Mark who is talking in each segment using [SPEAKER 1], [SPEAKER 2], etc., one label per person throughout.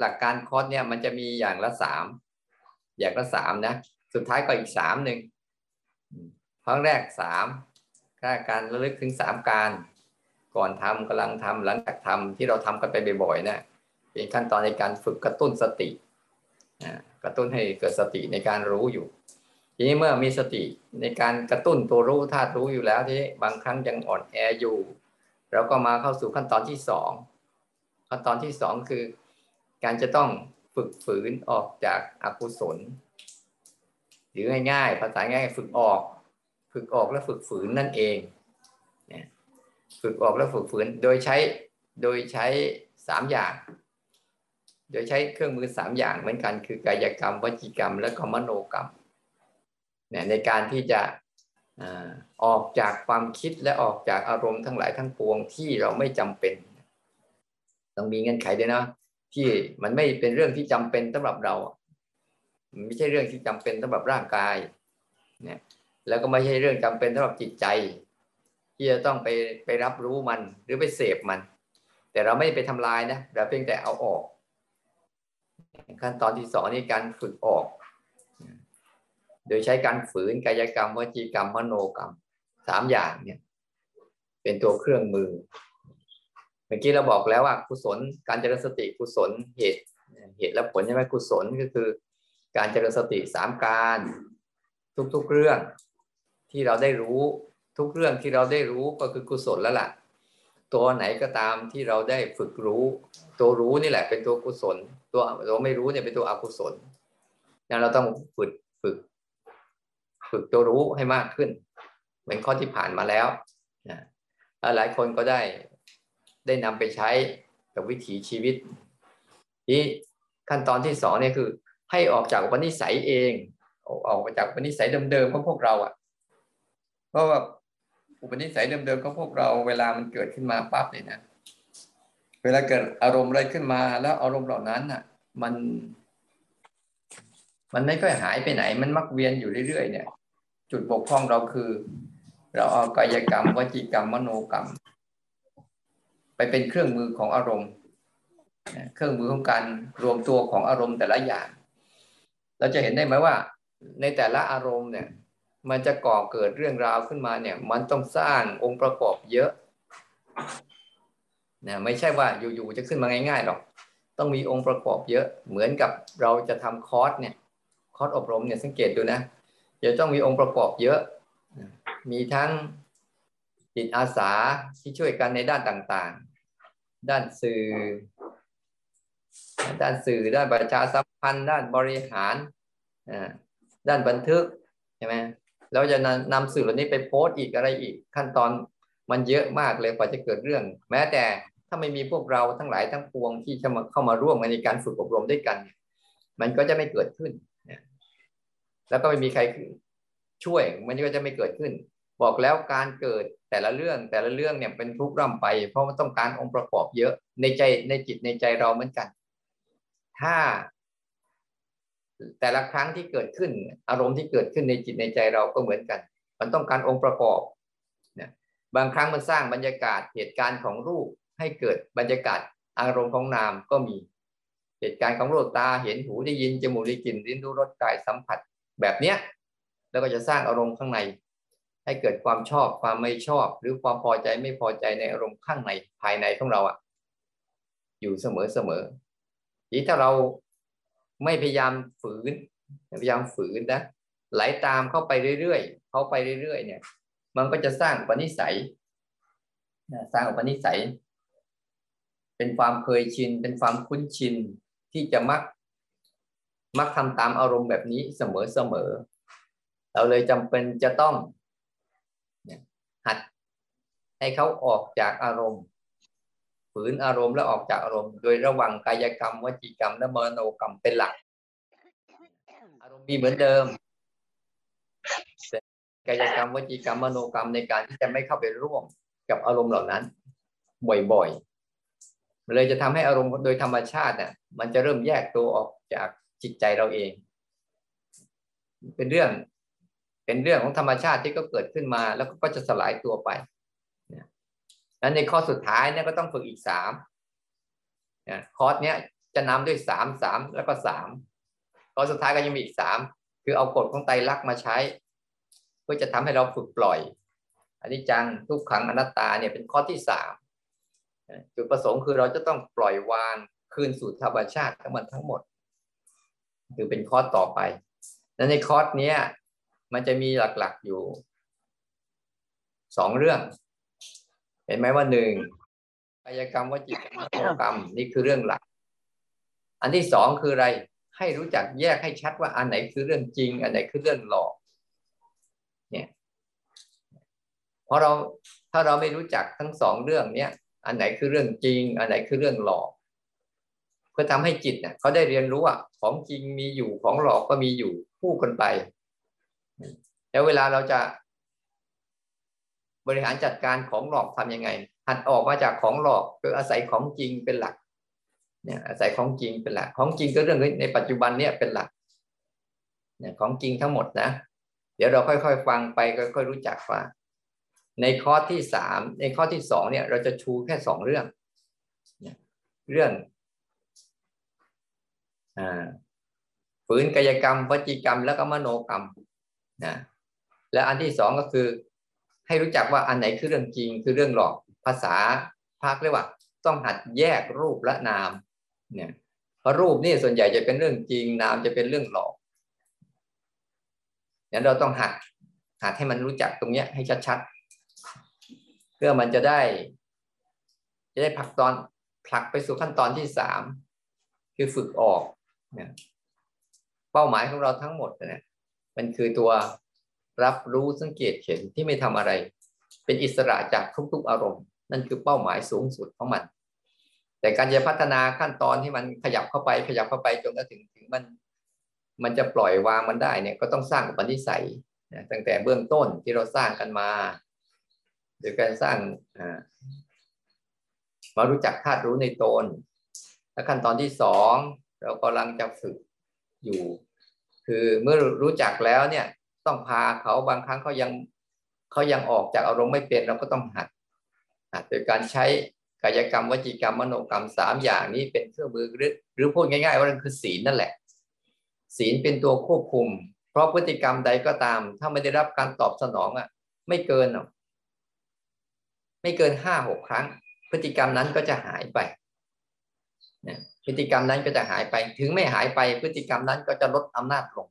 [SPEAKER 1] หลักการคอร์สเนี่ยมันจะมีอย่างละสามอย่างละสามนะ สุดท้ายก็อีกสามหนึ่งครั้งแรกสามค่าการระลึกถึงสามการ ก่อนทำกำลังทำหลังจากทำที่เราทำกันไปบ่อยๆนะเป็นขั้นตอนในการฝึกกระตุ้นสติ กระตุ้นให้เกิดสติในการรู้อยู่ ทีนี้เมื่อมีสติในการกระตุ้นตัวรู้ธาตุรู้อยู่แล้วที่บางครั้งยังอ่อนแออยู่เราก็มาเข้าสู่ขั้นตอนที่สองขั้นตอนที่สองคือ การจะต้องฝึกฝืนออกจากอากุศล หรือง่ายๆภาษาง่ายฝึกออก ฝึกออกและฝึกฝืนนั่นเองเนี่ยฝึกออกและฝึกฝืนโดยใช้โดยใช้สามอย่าง โดยใช้เครื่องมือสามอย่างเหมือนกันคือกายกรรมวจีกรรม และก็มโนกรรมเนี่ยในการที่จะออกจากความคิดและออกจากอารมณ์ทั้งหลายทั้งปวงที่เราไม่จำเป็นต้องมีเงื่อนไขด้วยนะที่มันไม่เป็นเรื่องที่จำเป็นสำหรับเราไม่ใช่เรื่องที่จำเป็นสำหรับร่างกายเนี่ยแล้วก็ไม่ใช่เรื่องจำเป็นสำหรับจิตใจ ที่จะต้องไปไปรับรู้มันหรือไปเสพมัน แต่เราไม่ไปทำลายนะเราเพียงแต่เอาออก ขั้นตอนที่สองนี่การฝึกออก โดยใช้การฝืนกายกรรมวจีกรรมมโนกรรมสามอย่างเนี่ย เป็นตัวเครื่องมือ เมื่อกี้เราบอกแล้วว่ากุศล การเจริญสติกุศลเหตุเหตุและผลใช่ไหมกุศลก็คือ การเจริญสติสามการ ทุกๆเรื่องที่เราได้รู้ทุกเรื่องที่เราได้รู้ก็คือกุศลแล้วล่ะ ตัวไหนก็ตามที่เราได้ฝึกรู้ ตัวรู้นี่แหละเป็นตัวกุศล ตัวตัวไม่รู้เนี่ยเป็นตัวอกุศลนั้นเราต้องฝึกฝึก ฝึกตัวรู้ให้มากขึ้น เหมือนข้อที่ผ่านมาแล้วนะหลายคนก็ได้ได้นำไปใช้กับวิถีชีวิตนี่ขั้นตอนที่สองเนี่ยคือ ให้ออกจากอุปนิสัยเอง ออกจากอุปนิสัยเดิมๆของพวกเราอะเพราะว่า อุปนิสัยเดิมๆของพวกเราเวลามันเกิดขึ้นมาปั๊บเนี่ยนะเวลาเกิดอารมณ์อะไรขึ้นมา แล้วอารมณ์เหล่านั้นอะ มัน มันไม่ค่อยหายไปไหน มันมักเวียนอยู่เรื่อยๆเนี่ย จุดบกพร่องเราคือ เราเอากายกรรมวจีกรรมมโนกรรม ไปเป็นเครื่องมือของอารมณ์เครื่องมือของการรวมตัวของอารมณ์แต่ละอย่าง เราจะเห็นได้ไหมว่า ในแต่ละอารมณ์เนี่ย มันจะก่อเกิดเรื่องราวขึ้นมาเนี่ย มันต้องสร้างองค์ประกอบเยอะนะไม่ใช่ว่าอยู่ๆจะขึ้นมาง่ายๆหรอก ต้องมีองค์ประกอบเยอะ เหมือนกับเราจะทำคอร์สเนี่ยคอร์สอบรมเนี่ยสังเกตดูนะจะต้องมีองค์ประกอบเยอะ มีทั้งจิตอาสาที่ช่วยกันในด้านต่างๆ ด้านสื่อ ด้านสื่อ ด้านประชาสัมพันธ์ ด้านบริหาร ด้านบันทึกใช่ไหม เราจะนำสื่อเหล่านี้ไปโพสต์อีกอะไรอีกขั้นตอนมันเยอะมากเลยกว่าจะเกิดเรื่อง แม้แต่ถ้าไม่มีพวกเราทั้งหลายทั้งปวงที่จะมาเข้ามาร่วมในการฝึกอบรมด้วยกัน มันก็จะไม่เกิดขึ้นแล้วก็ไม่มีใครช่วยมันก็จะไม่เกิดขึ้น บอกแล้วการเกิดแต่ละเรื่องแต่ละเรื่องเนี่ยเป็นทุกข์ร่ำไป เพราะมันต้องการองค์ประกอบเยอะในใจในจิตในใจเราเหมือนกัน ถ้า แต่ละครั้งที่เกิดขึ้น อารมณ์ที่เกิดขึ้นในจิตในใจเราก็เหมือนกัน มันต้องการองค์ประกอบนี่ยบางครั้งมันสร้างบรรยากาศเหตุการณ์ของรูปให้เกิดบรรยากาศอารมณ์ของนามก็มี เหตุการณ์ของโลกตาเห็นหูได้ยินจมูกได้กลิ่นลิ้นรู้รสกายสัมผัสแบบเนี้ยแล้วก็จะสร้างอารมณ์ข้างใน ให้เกิดความชอบความไม่ชอบ หรือความพอใจไม่พอใจในอารมณ์ข้างในภายในของเราอะอยู่เสมอเสมอทีถ้าเรา ไม่พยายามฝืนพยายามฝืนนะไหลาตามเข้าไปเรื่อยๆเข้าไปเรื่อยๆเนี่ย มันก็จะสร้างปณิสัยสร้างปณิสัย เป็นความเคยชิน เป็นความคุ้นชินที่จะมัก มักทำตามอารมณ์แบบนี้เสมอเสมอเราเลยจำเป็นจะต้องหัดให้เขาออกจากอารมณ์ ฝืนอารมณ์แล้วออกจากอารมณ์ โดยระวังกายกรรมวจีกรรมและมโนกรรมเป็นหลัก อารมณ์มีเหมือนเดิมกายกรรมวจีกรรมมโนกรรมในการที่จะไม่เข้าไปร่วมกับอารมณ์เหล่านั้น บ่อยๆเลยจะทำให้อารมณ์โดยธรรมชาติเนี่ยมันจะเริ่มแยกตัวออกจากจิตใจเราเอง เป็นเรื่อง เป็นเรื่องของธรรมชาติที่ก็เกิดขึ้นมาแล้วก็จะสลายตัวไป นั้นในข้อสุดท้ายเนี่ยก็ต้องฝึกอีกสามคอร์สเนี้ยจะนำด้วยสามสามแล้วก็สามข้อสุดท้ายก็ยังมีอีกสามคือเอากฎของไตรลักษณ์มาใช้ เพื่อจะทำให้เราฝึกปล่อยอันนี้จังทุกขังอนัตตาเนี่ยเป็นข้อที่สามจุดประสงค์คือเราจะต้องปล่อยวางคืนสู่ธรรมชาติทั้งหมดทั้งหมด คือเป็นคอร์สต่อไปและในคอร์สเนี้ยมันจะมีหลักๆอยู่สองเรื่อง เห็นไหมว่าหนึ่งกายกรรมวจิกรรมกรรมนี่คือเรื่องหลัก อันที่สองคืออะไร ให้รู้จักแยกให้ชัดว่าอันไหนคือเรื่องจริง อันไหนคือเรื่องหลอก เนี่ยเพราะเราถ้าเราไม่รู้จักทั้งสองเรื่องเนี้ยอันไหนคือเรื่องจริง อันไหนคือเรื่องหลอก เพื่อทำให้จิตเนี่ยเขาได้เรียนรู้ว่าของจริงมีอยู่ของหลอกก็มีอยู่คู่กันไป แล้วเวลาเราจะ บริหารจัดการของหลอกทํำยังไง หัดออกมาจากของหลอกคืออาศัยของจริงเป็นหลักเนี่ยอาศัยของจริงเป็นหลัก ของจริงก็เรื่องในปัจจุบันเนี่ยเป็นหลักเนี่ยของจริงทั้งหมดนะ เดี๋ยวเราค่อยๆฟังไปค่อยๆรู้จักฟังในข้อที่สามในข้อที่สองเนี่ย เราจะชูแค่สองเรื่องเรื่องอฝืนกายกรรมวจิกรรมแล้วก็มโนกรรมนะและอันที่สองก็คือ ให้รู้จักว่าอันไหนคือเรื่องจริงคือเรื่องหลอกภาษาภาคเรียกว่า ต้องหัดแยกรูปและนามเนี่ยเพราะรูปนี่ส่วนใหญ่จะเป็นเรื่องจริง นามจะเป็นเรื่องหลอกงั้นเราต้องหัดหัดให้มันรู้จักตรงเนี้ยให้ชัดๆเพื่อมันจะได้ จะได้ผลักตอนผลักไปสู่ขั้นตอนที่สามคือฝึกออกเนี่ยเป้าหมายของเราทั้งหมดเนี่ยมันคือตัว รับรู้สังเกตเห็นที่ไม่ทำอะไร เป็นอิสระจากทุกๆอารมณ์ นั่นคือเป้าหมายสูงสุดของมัน แต่การจะพัฒนาขั้นตอนที่มันขยับเข้าไป ขยับเข้าไปจนกระถึงถึงมัน มันจะปล่อยวางมันได้เนี่ยก็ต้องสร้างอุปนิสัยตั้งแต่เบื้องต้นที่เราสร้างกันมาโดยการสร้างมารู้จักธาตุรู้ในตนและขั้นตอนที่สองเรากำลังจะฝึกอยู่ คือเมื่อรู้จักแล้วเนี่ย ต้องพาเขาบางครั้งเขายังเขายังออกจากอารมณ์ไม่เป็นเราก็ต้องหัดหัดโดยการใช้กายกรรมวจีกรรมมโนกรรมสามอย่างนี้เป็นเครื่องมือหรือหรือพูดง่าย ๆ ว่ามันคือศีลนั่นแหละ ศีลเป็นตัวควบคุม เพราะพฤติกรรมใดก็ตาม ถ้าไม่ได้รับการตอบสนองอะ ไม่เกินหรอกไม่เกินห้าหกครั้ง พฤติกรรมนั้นก็จะหายไปนะพฤติกรรมนั้นก็จะหายไป ถึงไม่หายไปพฤติกรรมนั้นก็จะลดอำนาจลง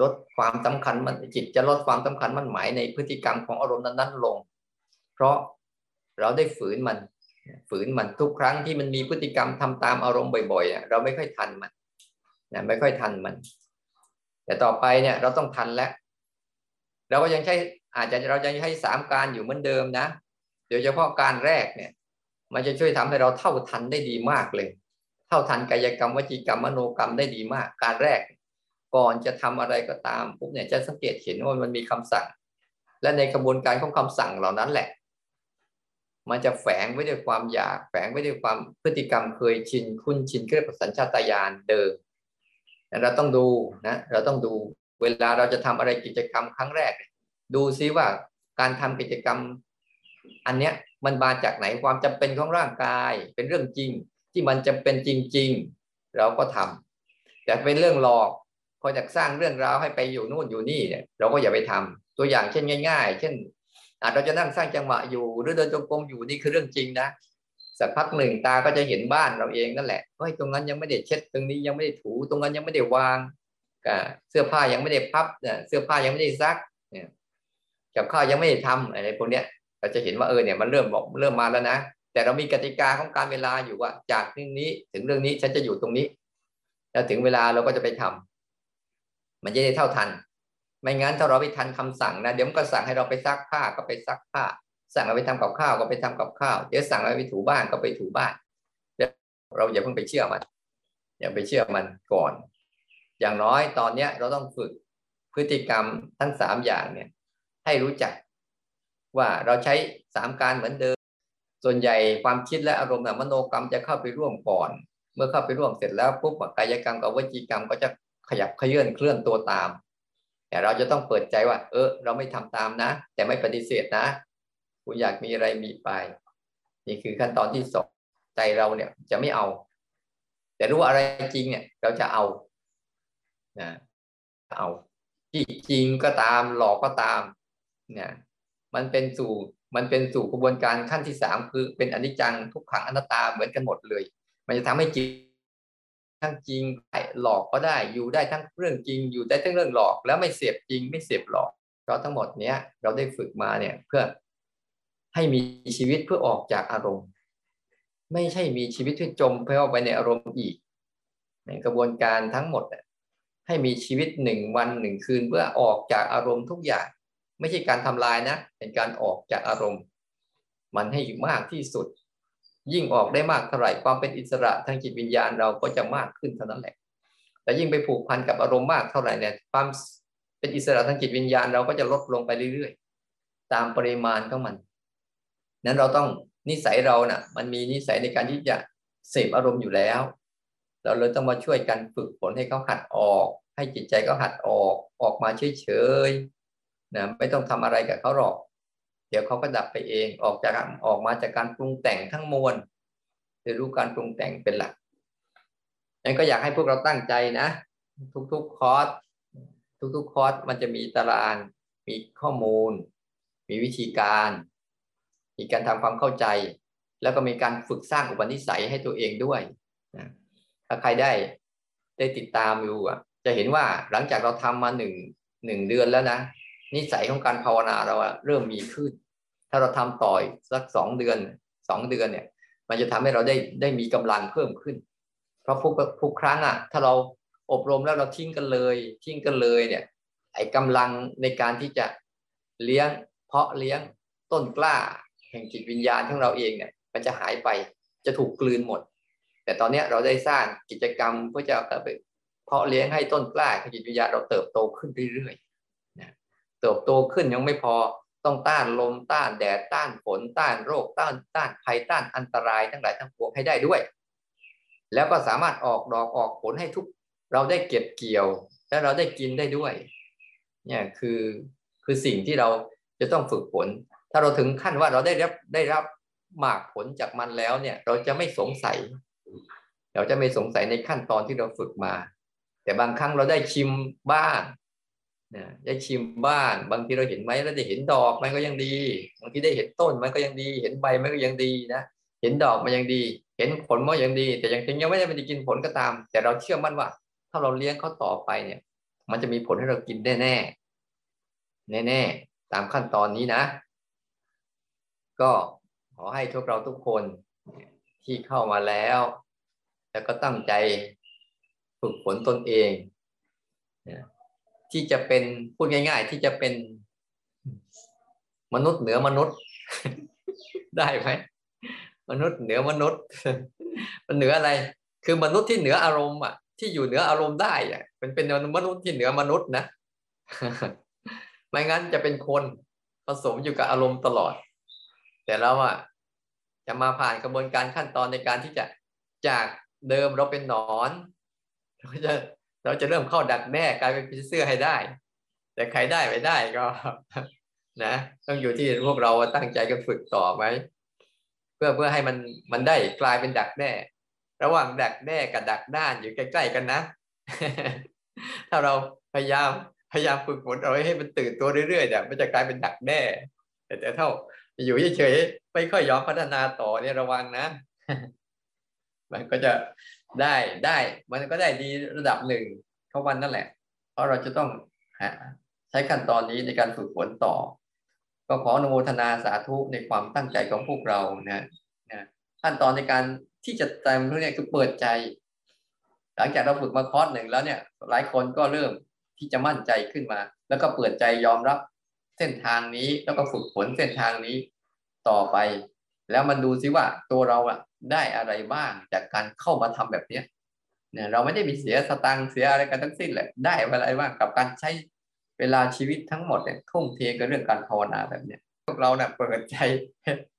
[SPEAKER 1] ลดความสำคัญมันจิตจะลดความสำคัญมันหมายในพฤติกรรมของอารมณ์นั้นๆลง เพราะเราได้ฝืนมัน ฝืนมันทุกครั้งที่มันมีพฤติกรรมทำตามอารมณ์บ่อยๆเราไม่ค่อยทันมันนะไม่ค่อยทันมัน แต่ต่อไปเนี่ยเราต้องทันแล้วเราก็ยังใช้อาจจะเราจะใช้สามการอยู่เหมือนเดิมนะโดยเฉพาะการแรกเนี่ย มันจะช่วยทำให้เราเท่าทันได้ดีมากเลย เท่าทันกายกรรมวจีกรรมมโนกรรมได้ดีมาก การแรก ก่อนจะทำอะไรก็ตามปุ๊บเนี่ยจะสังเกตเห็นว่ามันมีคำสั่ง และในกระบวนการของคำสั่งเหล่านั้นแหละ มันจะแฝงไว้ด้วยความอยากแฝงไว้ด้วยความพฤติกรรมเคยชินคุ้นชินเรียกว่าสัญชาตญาณเดิมเราต้องดูนะเราต้องดูเวลาเราจะทำอะไรกิจกรรมครั้งแรก ดูซิว่าการทำกิจกรรม อันเนี้ยมันมาจากไหนความจำเป็นของร่างกาย เป็นเรื่องจริงที่มันจำเป็นจริง ๆ เราก็ทำแต่เป็นเรื่องหลอก พอจะสร้างเรื่องราวให้ไปอยู่นู่นอยู่นี่เนี่ยเราก็อย่าไปทำตัวอย่างเช่นง่าย ๆ เช่น อาจเราจะนั่งสร้างจังหวะอยู่หรือเดินจงกรมอยู่นี่คือเรื่องจริงนะสักพักหนึ่งตาก็จะเห็นบ้านเราเองนั่นแหละเฮ้ยตรงนั้นยังไม่ได้เช็ดตรงนี้ยังไม่ได้ถูตรงนั้นยังไม่ได้วางเสื้อผ้ายังไม่ได้พับเสื้อผ้ายังไม่ได้ซักเนี่ยกับข้าวยังไม่ได้ทำอะไรพวกเนี้ยเราจะเห็นว่าเออเนี่ยมันเริ่มบอกเริ่มมาแล้วนะแต่เรามีกติกาของการเวลาอยู่ว่า จากเรื่องนี้ถึงเรื่องนี้ฉันจะอยู่ตรงนี้ แล้วถึงเวลาเราก็จะไปทำ มันจะได้เท่าทัน ไม่งั้นถ้าเราไปทันคำสั่งนะเดี๋ยวมันก็สั่งให้เราไปซักผ้าก็ไปซักผ้า สั่งเราไปทำกับข้าวก็ไปทำกับข้าว เดี๋ยวสั่งเราไปถูบ้านก็ไปถูบ้านเราอย่าเพิ่งไปเชื่อมัน อย่าไปเชื่อมันก่อน อย่างน้อยตอนเนี้ยเราต้องฝึกพฤติกรรมทั้งสามอย่างเนี่ย ให้รู้จักว่าเราใช้สามการเหมือนเดิม ส่วนใหญ่ความคิดและอารมณ์มโนกรรมจะเข้าไปร่วมก่อน เมื่อเข้าไปร่วมเสร็จแล้วปุ๊บกายกรรมกับวจีกรรมก็จะ ขยับเคลื่อนเคลื่อนตัวตาม แต่เราจะต้องเปิดใจว่า เออ เราไม่ทำตามนะ แต่ไม่ปฏิเสธนะ คุณอยากมีอะไรมีไป นี่คือขั้นตอนที่สองใจเราเนี่ยจะไม่เอา แต่รู้ว่าอะไรจริงเนี่ยเราจะเอานะเอาที่จริงก็ตามหลอกก็ตามเนี่ยมันเป็นสู่มันเป็นสู่กระบวนการขั้นที่สามคือเป็นอนิจจังทุกขังอนัตตาเหมือนกันหมดเลย มันจะทำให้จริง ทั้งจริงหลอกก็ได้อยู่ได้ทั้งเรื่องจริง อยู่ได้ทั้งเรื่องหลอก แล้วไม่เสียบจริงไม่เสียบหลอกเพราะทั้งหมดเนี้ยเราได้ฝึกมาเนี่ยเพื่อให้มีชีวิตเพื่อออกจากอารมณ์ ไม่ใช่มีชีวิตที่จมเข้าไปในอารมณ์อีก ในกระบวนการทั้งหมดให้มีชีวิตหนึ่งวันหนึ่งคืน เพื่อออกจากอารมณ์ทุกอย่าง ไม่ใช่การทำลายนะ เป็นการออกจากอารมณ์ มันให้มากที่สุด ยิ่งออกได้มากเท่าไหร่ความเป็นอิสระทางจิตวิญญาณเราก็จะมากขึ้นเท่านั้นแหละ แต่ยิ่งไปผูกพันกับอารมณ์มากเท่าไหร่เนี่ยความเป็นอิสระทางจิตวิญญาณเราก็จะลดลงไปเรื่อยๆ ตามปริมาณของมัน นั้นเราต้องนิสัยเรานะ่ะ มันมีนิสัยในการที่จะเสพอารมณ์อยู่แล้ว เราเลยต้องมาช่วยกันฝึกฝนให้เขาหัดออก ให้จิตใจเขาหัดออกออกมาเฉยๆนะไม่ต้องทำอะไรกับเขาหรอก เดี๋ยวเขาก็ดับไปเองออกจากออกมาจากการปรุงแต่งทั้งมวลจะรู้การปรุงแต่งเป็นหลักนั้นก็อยากให้พวกเราตั้งใจนะ ทุกๆคอร์สทุกๆคอร์สมันจะมีตาราง มีข้อมูล มีวิธีการ มีการทำความเข้าใจ แล้วก็มีการฝึกสร้างอุปนิสัยให้ตัวเองด้วยนะถ้าใครได้ได้ติดตามอยู่อะจะเห็นว่าหลังจากเราทำมาหนึ่งหนึ่งเดือนแล้วนะ นิสัยของการภาวนาเราเริ่มมีขึ้น ถ้าเราทำต่อยสักสองเดือนสองเดือนเนี่ย มันจะทำให้เราได้ได้มีกำลังเพิ่มขึ้น เพราะทุกทุกครั้งอะ ถ้าเราอบรมแล้วเราทิ้งกันเลย ทิ้งกันเลยเนี่ย ไอ้กำลังในการที่จะเลี้ยง เพาะเลี้ยงต้นกล้า แห่งจิตวิญญาณของเราเองเนี่ย มันจะหายไปจะถูกกลืนหมด แต่ตอนนี้เราได้สร้างกิจกรรมเพื่อจะเพาะเลี้ยงให้ต้นกล้าจิตวิญญาณเราเติบโตขึ้นเรื่อยๆ เติบโตขึ้นยังไม่พอต้องต้านลมต้านแดดต้านฝนต้านโรคต้านต้านภัยต้านอันตรายทั้งหลายทั้งปวงให้ได้ด้วย แล้วก็สามารถออกดอกออกผลให้ทุกเราได้เก็บเกี่ยว และเราได้กินได้ด้วยเนี่ยคือคือสิ่งที่เราจะต้องฝึกฝนถ้าเราถึงขั้นว่าเราได้รับได้รับหมากผลจากมันแล้วเนี่ย เราจะไม่สงสัย เราจะไม่สงสัยในขั้นตอนที่เราฝึกมา แต่บางครั้งเราได้ชิมบ้าง นะได้ชิมบ้างบางทีเราเห็นไหมเราได้เห็นดอกมันก็ยังดี บางทีได้เห็นต้นมันก็ยังดี เห็นใบมันก็ยังดีนะ เห็นดอกมันยังดี เห็นผลมันยังดี แต่ยังถึงยังไม่ได้ไปกินผลก็ตาม แต่เราเชื่อมั่นว่า ถ้าเราเลี้ยงเขาต่อไปเนี่ย มันจะมีผลให้เรากินแน่แน่แน่ๆตามขั้นตอนนี้นะ ก็ขอให้ทุกเราทุกคนที่เข้ามาแล้ว แล้วก็ตั้งใจฝึกฝนตนเอง ที่จะเป็นพูดง่าย ๆ ที่จะเป็นมนุษย์เหนือมนุษย์ ได้ไหมมนุษย์เหนือมนุษย์ มันเหนืออะไร คือมนุษย์ที่เหนืออารมณ์อะที่อยู่เหนืออารมณ์ได้อะเป็นเป็นมนุษย์ที่เหนือมนุษย์นะไม่งั้นจะเป็นคนผสมอยู่กับอารมณ์ตลอด แต่เราอะจะมาผ่านกระบวนการขั้นตอนในการที่จะจากเดิมเราเป็นหนอนเราจะ เราจะเริ่มเข้าดักแน่กลายเป็นผีเสื้อให้ได้ แต่ใครได้ไม่ได้ก็นะต้องอยู่ที่พวกเราตั้งใจกันฝึกต่อไหมเพื่อเพื่อให้มันมันได้กลายเป็นดักแน่ระหว่างดักแน่กับดักด้านอยู่ใกล้ๆกันนะ ถ้าเราพยายามพยายามฝึกฝนเอาไว้ให้มันตื่นตัวเรื่อยๆเนี่ยมันจะกลายเป็นดักแน่แต่เท่าอยู่เฉยๆไม่ค่อยยอมพัฒนาต่อเนี่ยระวังนะ มันก็จะ ได้ได้มันก็ได้ดีระดับหนึ่งเขาวันนั่นแหละ เพราะเราจะต้องใช้ขั้นตอนนี้ในการฝึกฝนต่อ ก็ขออนุโมทนาสาธุในความตั้งใจของพวกเรานะนะขั้นตอนในการที่จะทำพวกนี้คือเปิดใจ หลังจากเราฝึกมาคอร์สหนึ่งแล้วเนี่ย หลายคนก็เริ่มที่จะมั่นใจขึ้นมา แล้วก็เปิดใจยอมรับเส้นทางนี้แล้วก็ฝึกฝนเส้นทางนี้ต่อไป แล้วมันดูซิว่าตัวเราอะ ได้อะไรบ้างจากการเข้ามาทำแบบเนี้ยเนี่ยเราไม่ได้มีเสียสตังค์เสียอะไรกันทั้งสิ้นแหละได้อะไรบ้างกับการใช้เวลาชีวิตทั้งหมดเนี่ยทุ่มเทกับเรื่องการภาวนาแบบเนี้ยพวกเราเนี่ยเปิดใจ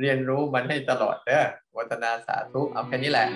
[SPEAKER 1] เรียนรู้มันให้ตลอดเด้อวัฒนาสาธุเอาแค่นี้แหละ